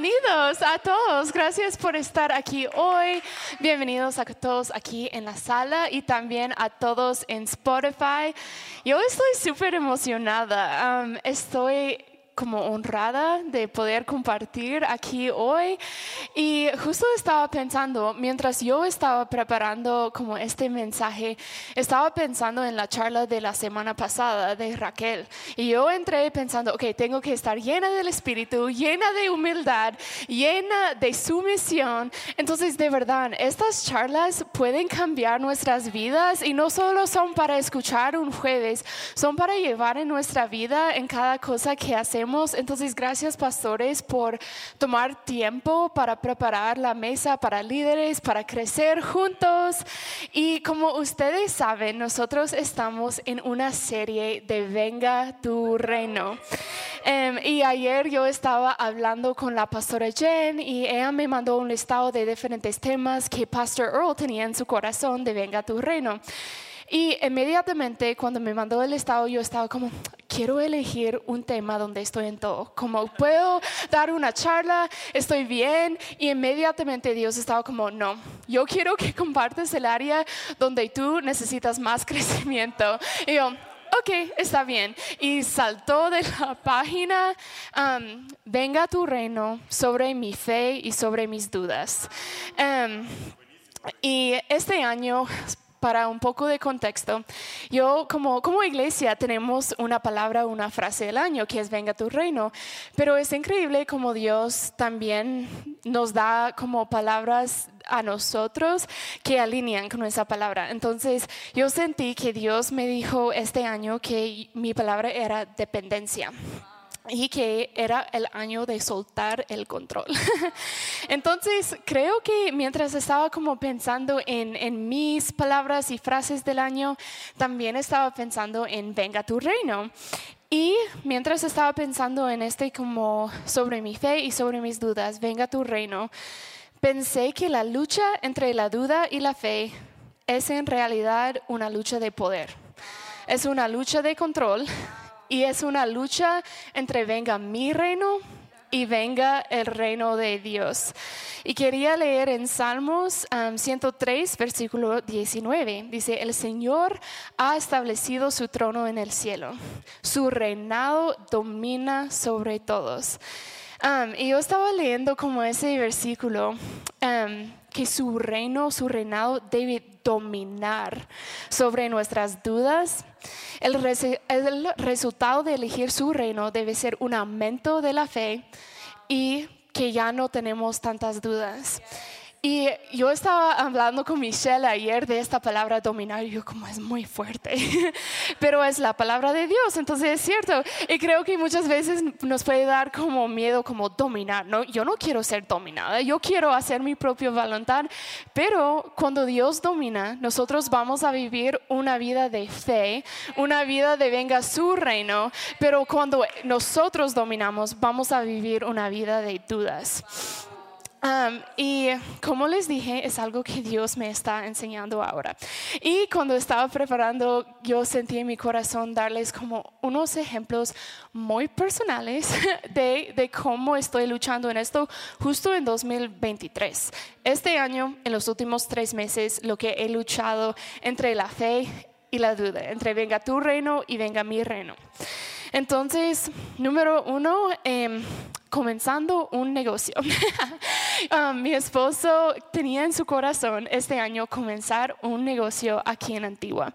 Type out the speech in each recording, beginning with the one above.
bienvenidos a todos. Gracias por estar aquí hoy. Bienvenidos a todos aquí en la sala y también a todos en Spotify. Yo estoy súper emocionada. Estoy como honrada de poder compartir aquí hoy. Y justo estaba pensando, mientras yo estaba preparando como este mensaje, estaba pensando en la charla de la semana pasada de Raquel. Y yo entré pensando, ok, tengo que estar llena del Espíritu, llena de humildad, llena de sumisión. Entonces, de verdad, estas charlas pueden cambiar nuestras vidas y no solo son para escuchar un jueves, son para llevar en nuestra vida en cada cosa que hacemos entonces, gracias pastores por tomar tiempo para preparar la mesa para líderes, para crecer juntos. Y como ustedes saben, nosotros estamos en una serie de Venga tu reino. Em, y ayer yo estaba hablando con la pastora Jen y ella me mandó un listado de diferentes temas que Pastor Earl tenía en su corazón de Venga tu reino. Y inmediatamente cuando me mandó el estado, yo estaba como, quiero elegir un tema donde estoy en todo. Como puedo dar una charla, estoy bien. Y inmediatamente Dios estaba como, no, yo quiero que compartas el área donde tú necesitas más crecimiento. Y yo, ok, está bien. Y saltó de la página, um, venga tu reino sobre mi fe y sobre mis dudas. Um, y este año para un poco de contexto, yo como, como iglesia tenemos una palabra, una frase del año que es venga tu reino, pero es increíble como Dios también nos da como palabras a nosotros que alinean con esa palabra. Entonces yo sentí que Dios me dijo este año que mi palabra era dependencia y que era el año de soltar el control. Entonces, creo que mientras estaba como pensando en, en, mis palabras y frases del año, también estaba pensando en venga tu reino. Y mientras estaba pensando en este como sobre mi fe y sobre mis dudas, venga tu reino, pensé que la lucha entre la duda y la fe es en realidad una lucha de poder. Es una lucha de control y es una lucha entre venga mi reino y venga el reino de Dios. Y quería leer en Salmos 103, versículo 19. Dice, el Señor ha establecido su trono en el cielo. Su reinado domina sobre todos. Y yo estaba leyendo como ese versículo que su reino, su reinado debe dominar sobre nuestras dudas. El, el, resultado de elegir su reino debe ser un aumento de la fe y que ya no tenemos tantas dudas. Y yo estaba hablando con Michelle ayer de esta palabra dominar, y yo como es muy fuerte, pero es la palabra de Dios, entonces es cierto. Y creo que muchas veces nos puede dar como miedo, como dominar, ¿no? Yo no quiero ser dominada, yo quiero hacer mi propia voluntad, pero cuando Dios domina, nosotros vamos a vivir una vida de fe, una vida de venga su reino, pero cuando nosotros dominamos, vamos a vivir una vida de dudas y como les dije, es algo que Dios me está enseñando ahora. Y cuando estaba preparando, yo sentí en mi corazón darles como unos ejemplos muy personales de, de cómo estoy luchando en esto justo en 2023. Este año, en los últimos tres meses, lo que he luchado entre la fe y la duda, entre venga tu reino y venga mi reino. Entonces, número uno, eh, comenzando un negocio. Um, mi esposo tenía en su corazón este año comenzar un negocio aquí en Antigua.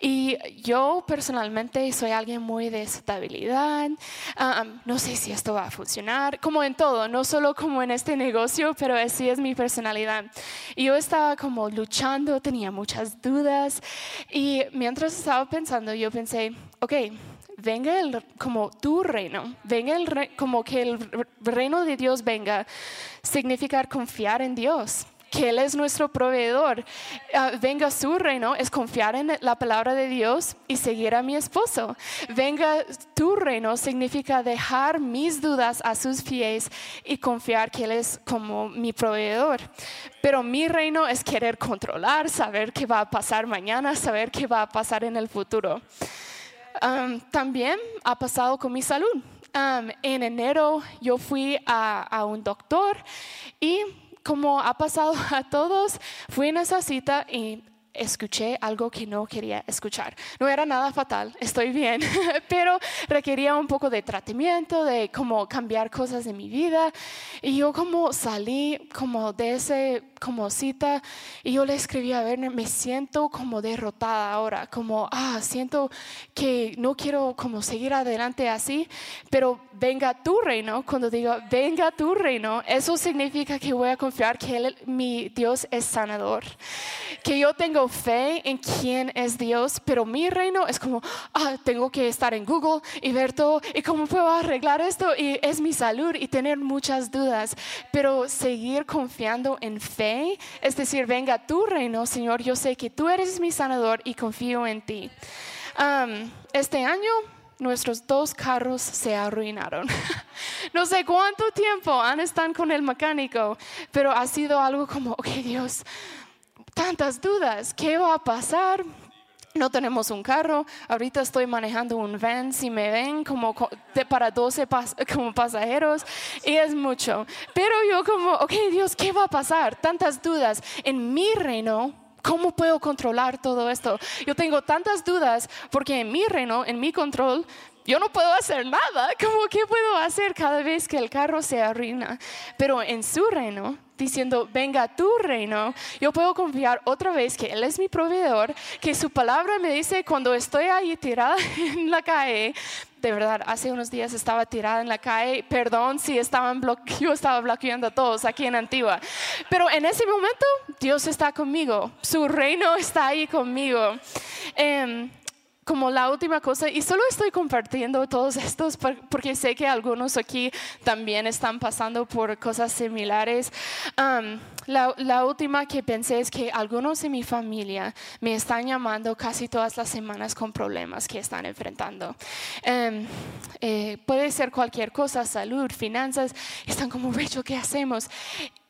Y yo personalmente soy alguien muy de estabilidad. Um, no sé si esto va a funcionar, como en todo, no solo como en este negocio, pero así es mi personalidad. Y yo estaba como luchando, tenía muchas dudas. Y mientras estaba pensando, yo pensé, ok, venga el, como tu reino, venga el como que el reino de Dios venga, significa confiar en Dios que Él es nuestro proveedor. Ah, venga su reino, es confiar en la palabra de Dios y seguir a mi esposo. Venga tu reino significa dejar mis dudas a sus pies y confiar que Él es como mi proveedor. Pero mi reino es querer controlar, saber qué va a pasar mañana, saber qué va a pasar en el futuro también ha pasado con mi salud. en enero yo fui a, a un doctor y como ha pasado a todos, fui en esa cita y escuché algo que no quería escuchar. No era nada fatal, estoy bien, pero requería un poco de tratamiento, de cómo cambiar cosas de mi vida. Y yo como salí como de ese como cita y yo le escribí a Werner, me siento como derrotada ahora, como, ah, siento que no quiero como seguir adelante así, pero venga tu reino, cuando digo venga tu reino, eso significa que voy a confiar que mi Dios es sanador, que yo tengo fe en quién es Dios, pero mi reino es como, ah, tengo que estar en Google y ver todo y cómo puedo arreglar esto y es mi salud y tener muchas dudas, pero seguir confiando en fe es decir, venga tu reino, Señor, yo sé que tú eres mi sanador y confío en ti. este año nuestros dos carros se arruinaron. no sé cuánto tiempo han estado con el mecánico, pero ha sido algo como, ok Dios, tantas dudas, ¿qué va a pasar? no tenemos un carro, ahorita estoy manejando un van, si me ven como para 12 como pasajeros, y es mucho. Pero yo como, ok Dios, ¿qué va a pasar? Tantas dudas. En mi reino, ¿cómo puedo controlar todo esto? Yo tengo tantas dudas porque en mi reino, en mi control, yo no puedo hacer nada. ¿Cómo que puedo hacer cada vez que el carro se arruina? Pero en su reino, diciendo, venga tu reino, yo puedo confiar otra vez que Él es mi proveedor, que su palabra me dice cuando estoy ahí tirada en la calle, de verdad, hace unos días estaba tirada en la calle, perdón si estaban yo estaba bloqueando a todos aquí en Antigua, pero en ese momento Dios está conmigo, su reino está ahí conmigo. Em, como la última cosa, y solo estoy compartiendo todos estos porque sé que algunos aquí también están pasando por cosas similares. la, última que pensé es que algunos de mi familia me están llamando casi todas las semanas con problemas que están enfrentando. Em, eh, puede ser cualquier cosa, salud, finanzas, están como, Rachel, ¿qué hacemos?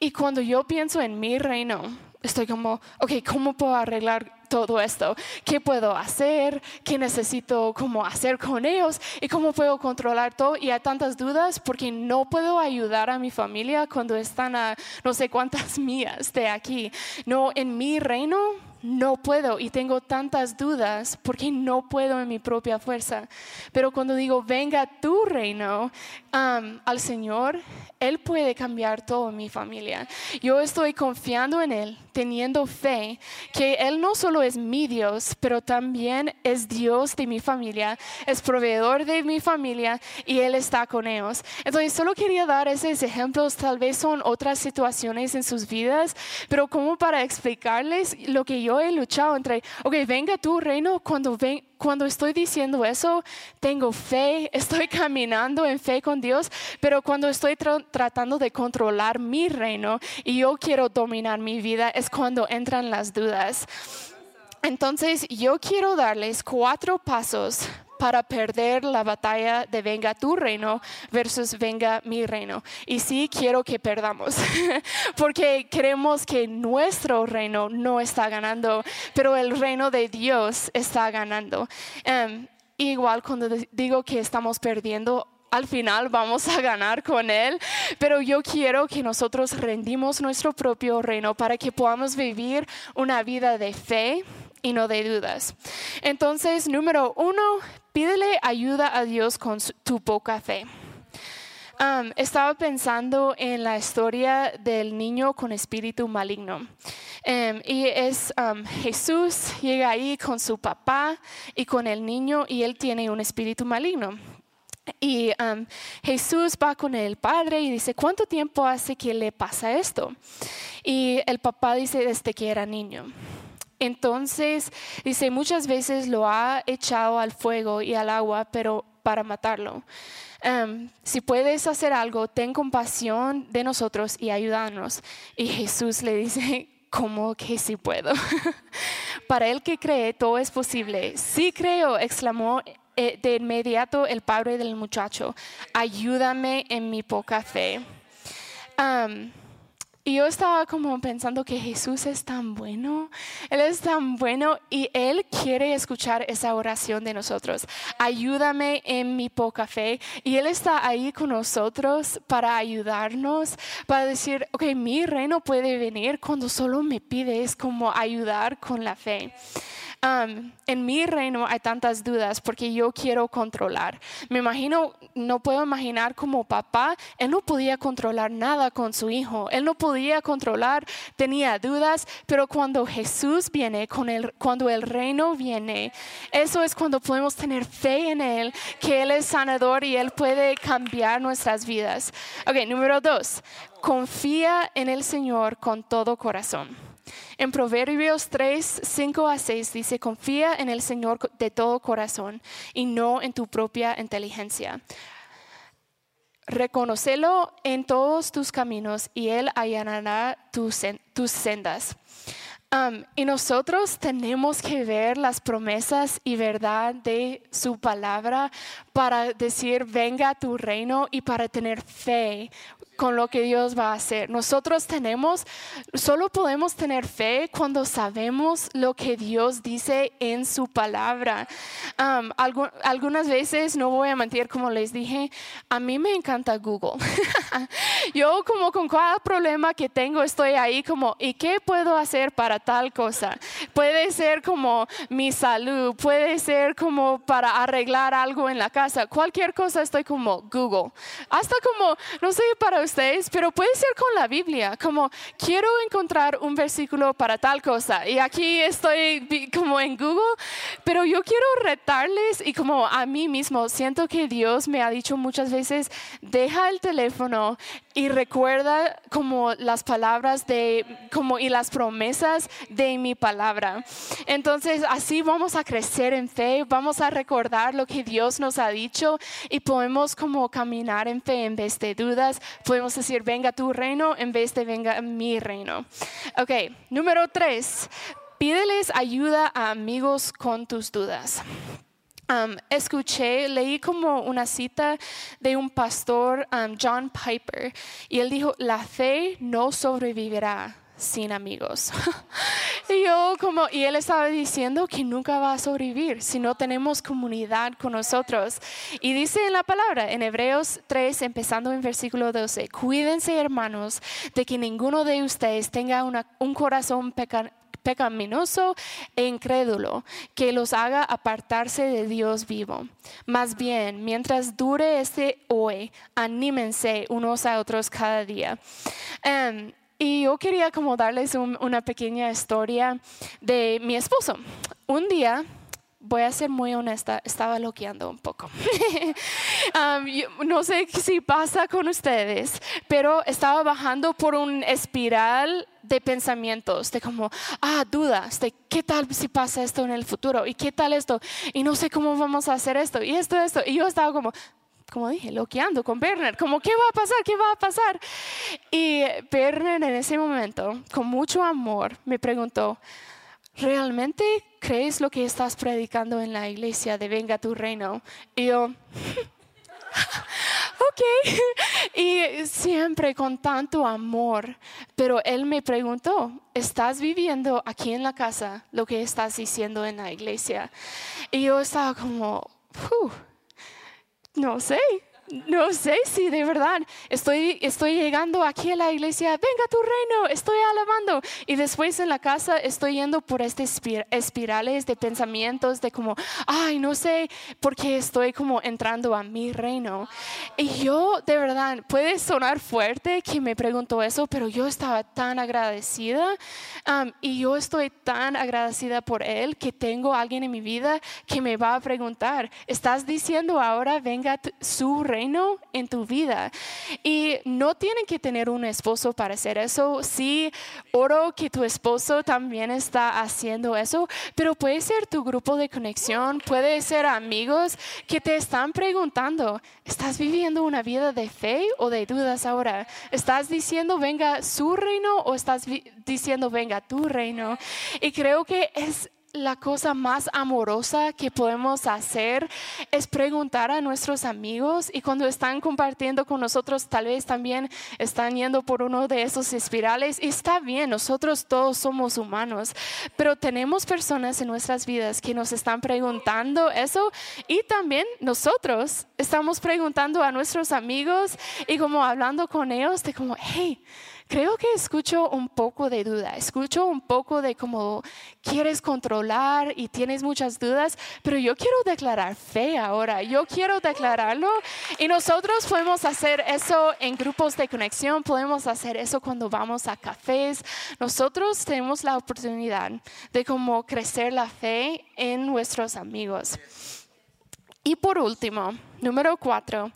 Y cuando yo pienso en mi reino, estoy como, ok, ¿cómo puedo arreglar todo esto? ¿Qué puedo hacer? ¿Qué necesito cómo hacer con ellos? ¿Y cómo puedo controlar todo? Y hay tantas dudas porque no puedo ayudar a mi familia cuando están a no sé cuántas millas de aquí. No, en mi reino no puedo y tengo tantas dudas porque no puedo en mi propia fuerza. Pero cuando digo, venga tu reino al Señor, Él puede cambiar todo mi familia. Yo estoy confiando en Él, teniendo fe que Él no solo es mi Dios, pero también es Dios de mi familia, es proveedor de mi familia y Él está con ellos. Entonces, solo quería dar esos ejemplos, tal vez son otras situaciones en sus vidas, pero como para explicarles lo que yo he luchado entre, ok, venga tu reino, cuando, ven, cuando estoy diciendo eso, tengo fe, estoy caminando en fe con Dios, pero cuando estoy tratando de controlar mi reino y yo quiero dominar mi vida, es cuando entran las dudas. Entonces, yo quiero darles cuatro pasos para perder la batalla de venga tu reino versus venga mi reino. Y sí quiero que perdamos, porque creemos que nuestro reino no está ganando, pero el reino de Dios está ganando. Em, igual cuando digo que estamos perdiendo, al final vamos a ganar con Él, pero yo quiero que nosotros rendimos nuestro propio reino para que podamos vivir una vida de fe y no de dudas. Entonces, número uno, pídele ayuda a Dios con tu poca fe. Estaba pensando en la historia del niño con espíritu maligno. Um, y es Jesús llega ahí con su papá y con el niño y él tiene un espíritu maligno. Y Jesús va con el padre y dice, ¿cuánto tiempo hace que le pasa esto? Y el papá dice, desde que era niño. Entonces, dice, muchas veces lo ha echado al fuego y al agua, pero para matarlo. Em, si puedes hacer algo, ten compasión de nosotros y ayúdanos. Y Jesús le dice, ¿cómo que sí puedo? para el que cree, todo es posible. Sí creo, exclamó eh, de inmediato el padre del muchacho, ayúdame en mi poca fe. Y yo estaba como pensando que Jesús es tan bueno, Él es tan bueno y Él quiere escuchar esa oración de nosotros. Ayúdame en mi poca fe. Y Él está ahí con nosotros para ayudarnos, para decir, ok, mi reino puede venir cuando solo me pides como ayudar con la fe en mi reino hay tantas dudas porque yo quiero controlar. Me imagino, no puedo imaginar como papá, él no podía controlar nada con su hijo, él no podía controlar, tenía dudas, pero cuando Jesús viene, con el, cuando el reino viene, eso es cuando podemos tener fe en él, que él es sanador y él puede cambiar nuestras vidas. Ok, número dos, confía en el Señor con todo corazón. En Proverbios 3, 5 a 6 dice, confía en el Señor de todo corazón y no en tu propia inteligencia. Reconocelo en todos tus caminos y Él allanará tus, tus sendas. Um, y nosotros tenemos que ver las promesas y verdad de su palabra para decir, venga tu reino y para tener fe con lo que Dios va a hacer. Nosotros tenemos, solo podemos tener fe cuando sabemos lo que Dios dice en su palabra. algunas veces, no voy a mentir, como les dije, a mí me encanta Google. Yo como con cada problema que tengo estoy ahí como, ¿y qué puedo hacer para tal cosa? Puede ser como mi salud, puede ser como para arreglar algo en la casa, cualquier cosa estoy como Google. Hasta como, no sé, para ustedes, pero puede ser con la Biblia, como quiero encontrar un versículo para tal cosa. Y aquí estoy como en Google, pero yo quiero retarles y como a mí mismo. Siento que Dios me ha dicho muchas veces, deja el teléfono y recuerda como las palabras de como y las promesas de mi palabra. Entonces, así vamos a crecer en fe, vamos a recordar lo que Dios nos ha dicho y podemos como caminar en fe en vez de dudas, podemos decir, venga tu reino en vez de venga mi reino. Ok, número tres, pídeles ayuda a amigos con tus dudas escuché, leí como una cita de un pastor, John Piper, y él dijo, la fe no sobrevivirá sin amigos. y yo como, y él estaba diciendo que nunca va a sobrevivir si no tenemos comunidad con nosotros. Y dice en la palabra, en Hebreos 3, empezando en versículo 12, cuídense hermanos de que ninguno de ustedes tenga un corazón pecador pecaminoso e incrédulo que los haga apartarse de Dios vivo. Más bien, mientras dure este hoy, anímense unos a otros cada día. Em, y yo quería como darles una pequeña historia de mi esposo. Un día voy a ser muy honesta, estaba loqueando un poco. Um, no sé si pasa con ustedes, pero estaba bajando por un espiral de pensamientos, de como, ah, dudas, de qué tal si pasa esto en el futuro y qué tal esto, y no sé cómo vamos a hacer esto y esto, esto. Y yo estaba como, como dije, loqueando con Berner, como, ¿qué va a pasar? ¿Qué va a pasar? Y Berner en ese momento, con mucho amor, me preguntó, ¿realmente crees lo que estás predicando en la iglesia de venga tu reino? Y yo, ok. y siempre con tanto amor. Pero él me preguntó, ¿estás viviendo aquí en la casa lo que estás diciendo en la iglesia? Y yo estaba como, no sé no sé si de verdad estoy, estoy llegando aquí a la iglesia, venga tu reino, estoy alabando. Y después en la casa estoy yendo por estas espirales de pensamientos de como, ay, no sé, porque estoy como entrando a mi reino. Y yo de verdad, puede sonar fuerte que me pregunto eso, pero yo estaba tan agradecida y yo estoy tan agradecida por él que tengo alguien en mi vida que me va a preguntar, ¿estás diciendo ahora venga su reino? Reino en tu vida. Y no tienen que tener un esposo para hacer eso. Sí, oro que tu esposo también está haciendo eso, pero puede ser tu grupo de conexión, puede ser amigos que te están preguntando, ¿estás viviendo una vida de fe o de dudas ahora? ¿Estás diciendo venga su reino o estás diciendo venga tu reino? Y creo que es la cosa más amorosa que podemos hacer es preguntar a nuestros amigos y cuando están compartiendo con nosotros, tal vez también están yendo por uno de esos espirales. Y está bien, nosotros todos somos humanos, pero tenemos personas en nuestras vidas que nos están preguntando eso y también nosotros estamos preguntando a nuestros amigos y como hablando con ellos de como, hey, creo que escucho un poco de duda, escucho un poco de cómo quieres controlar y tienes muchas dudas, pero yo quiero declarar fe ahora, yo quiero declararlo y nosotros podemos hacer eso en grupos de conexión, podemos hacer eso cuando vamos a cafés, nosotros tenemos la oportunidad de cómo crecer la fe en nuestros amigos. Y por último, número cuatro,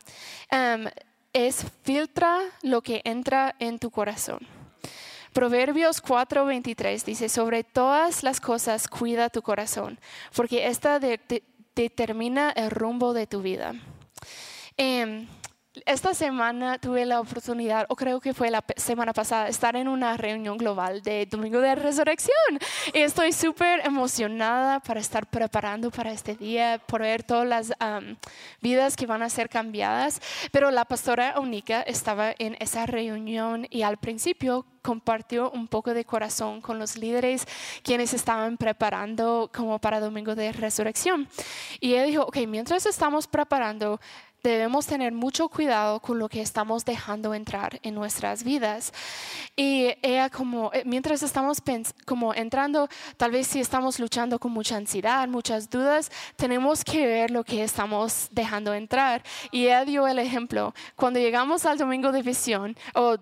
um, es filtra lo que entra en tu corazón. Proverbios 4:23 dice, sobre todas las cosas cuida tu corazón, porque esta determina el rumbo de tu vida. Em, esta semana tuve la oportunidad, o creo que fue la semana pasada, estar en una reunión global de Domingo de Resurrección. Y estoy súper emocionada para estar preparando para este día, por ver todas las vidas que van a ser cambiadas. Pero la pastora Unica estaba en esa reunión y al principio compartió un poco de corazón con los líderes quienes estaban preparando como para Domingo de Resurrección. Y ella dijo, ok, mientras estamos preparando, debemos tener mucho cuidado con lo que estamos dejando entrar en nuestras vidas. Y ella eh, mientras estamos como entrando, tal vez si estamos luchando con mucha ansiedad, muchas dudas, tenemos que ver lo que estamos dejando entrar. Y ella dio el ejemplo, cuando llegamos al domingo de visión o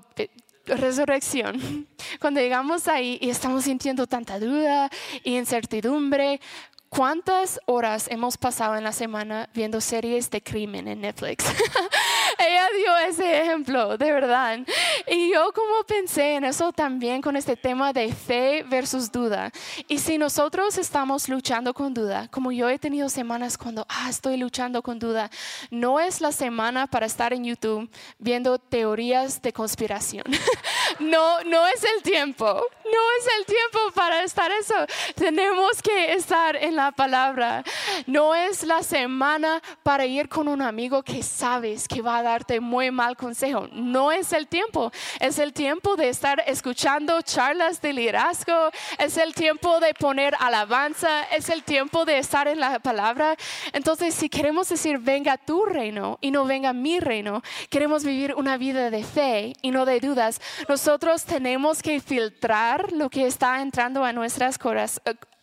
resurrección, cuando llegamos ahí y estamos sintiendo tanta duda y incertidumbre, ¿Cuántas horas hemos pasado en la semana viendo series de crimen en Netflix? Ella dio ese ejemplo, de verdad. Y yo como pensé en eso también con este tema de fe versus duda. Y si nosotros estamos luchando con duda, como yo he tenido semanas cuando ah, estoy luchando con duda, no es la semana para estar en YouTube viendo teorías de conspiración. no, no es el tiempo. No es el tiempo para estar eso. Tenemos que estar en la palabra. No es la semana para ir con un amigo que sabes que va a darte muy mal consejo. No es el tiempo. Es el tiempo de estar escuchando charlas de liderazgo. Es el tiempo de poner alabanza. Es el tiempo de estar en la palabra. Entonces, si queremos decir, venga tu reino y no venga mi reino, queremos vivir una vida de fe y no de dudas, nosotros tenemos que filtrar lo que está entrando a nuestras corazones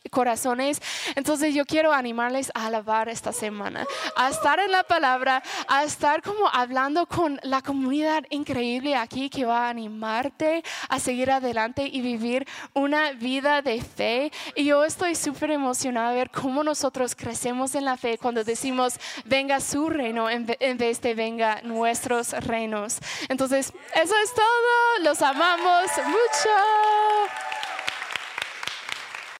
corazones. Entonces yo quiero animarles a alabar esta semana, a estar en la palabra, a estar como hablando con la comunidad increíble aquí que va a animarte a seguir adelante y vivir una vida de fe. Y yo estoy súper emocionada de ver cómo nosotros crecemos en la fe cuando decimos venga su reino en vez de venga nuestros reinos. Entonces, eso es todo. Los amamos mucho.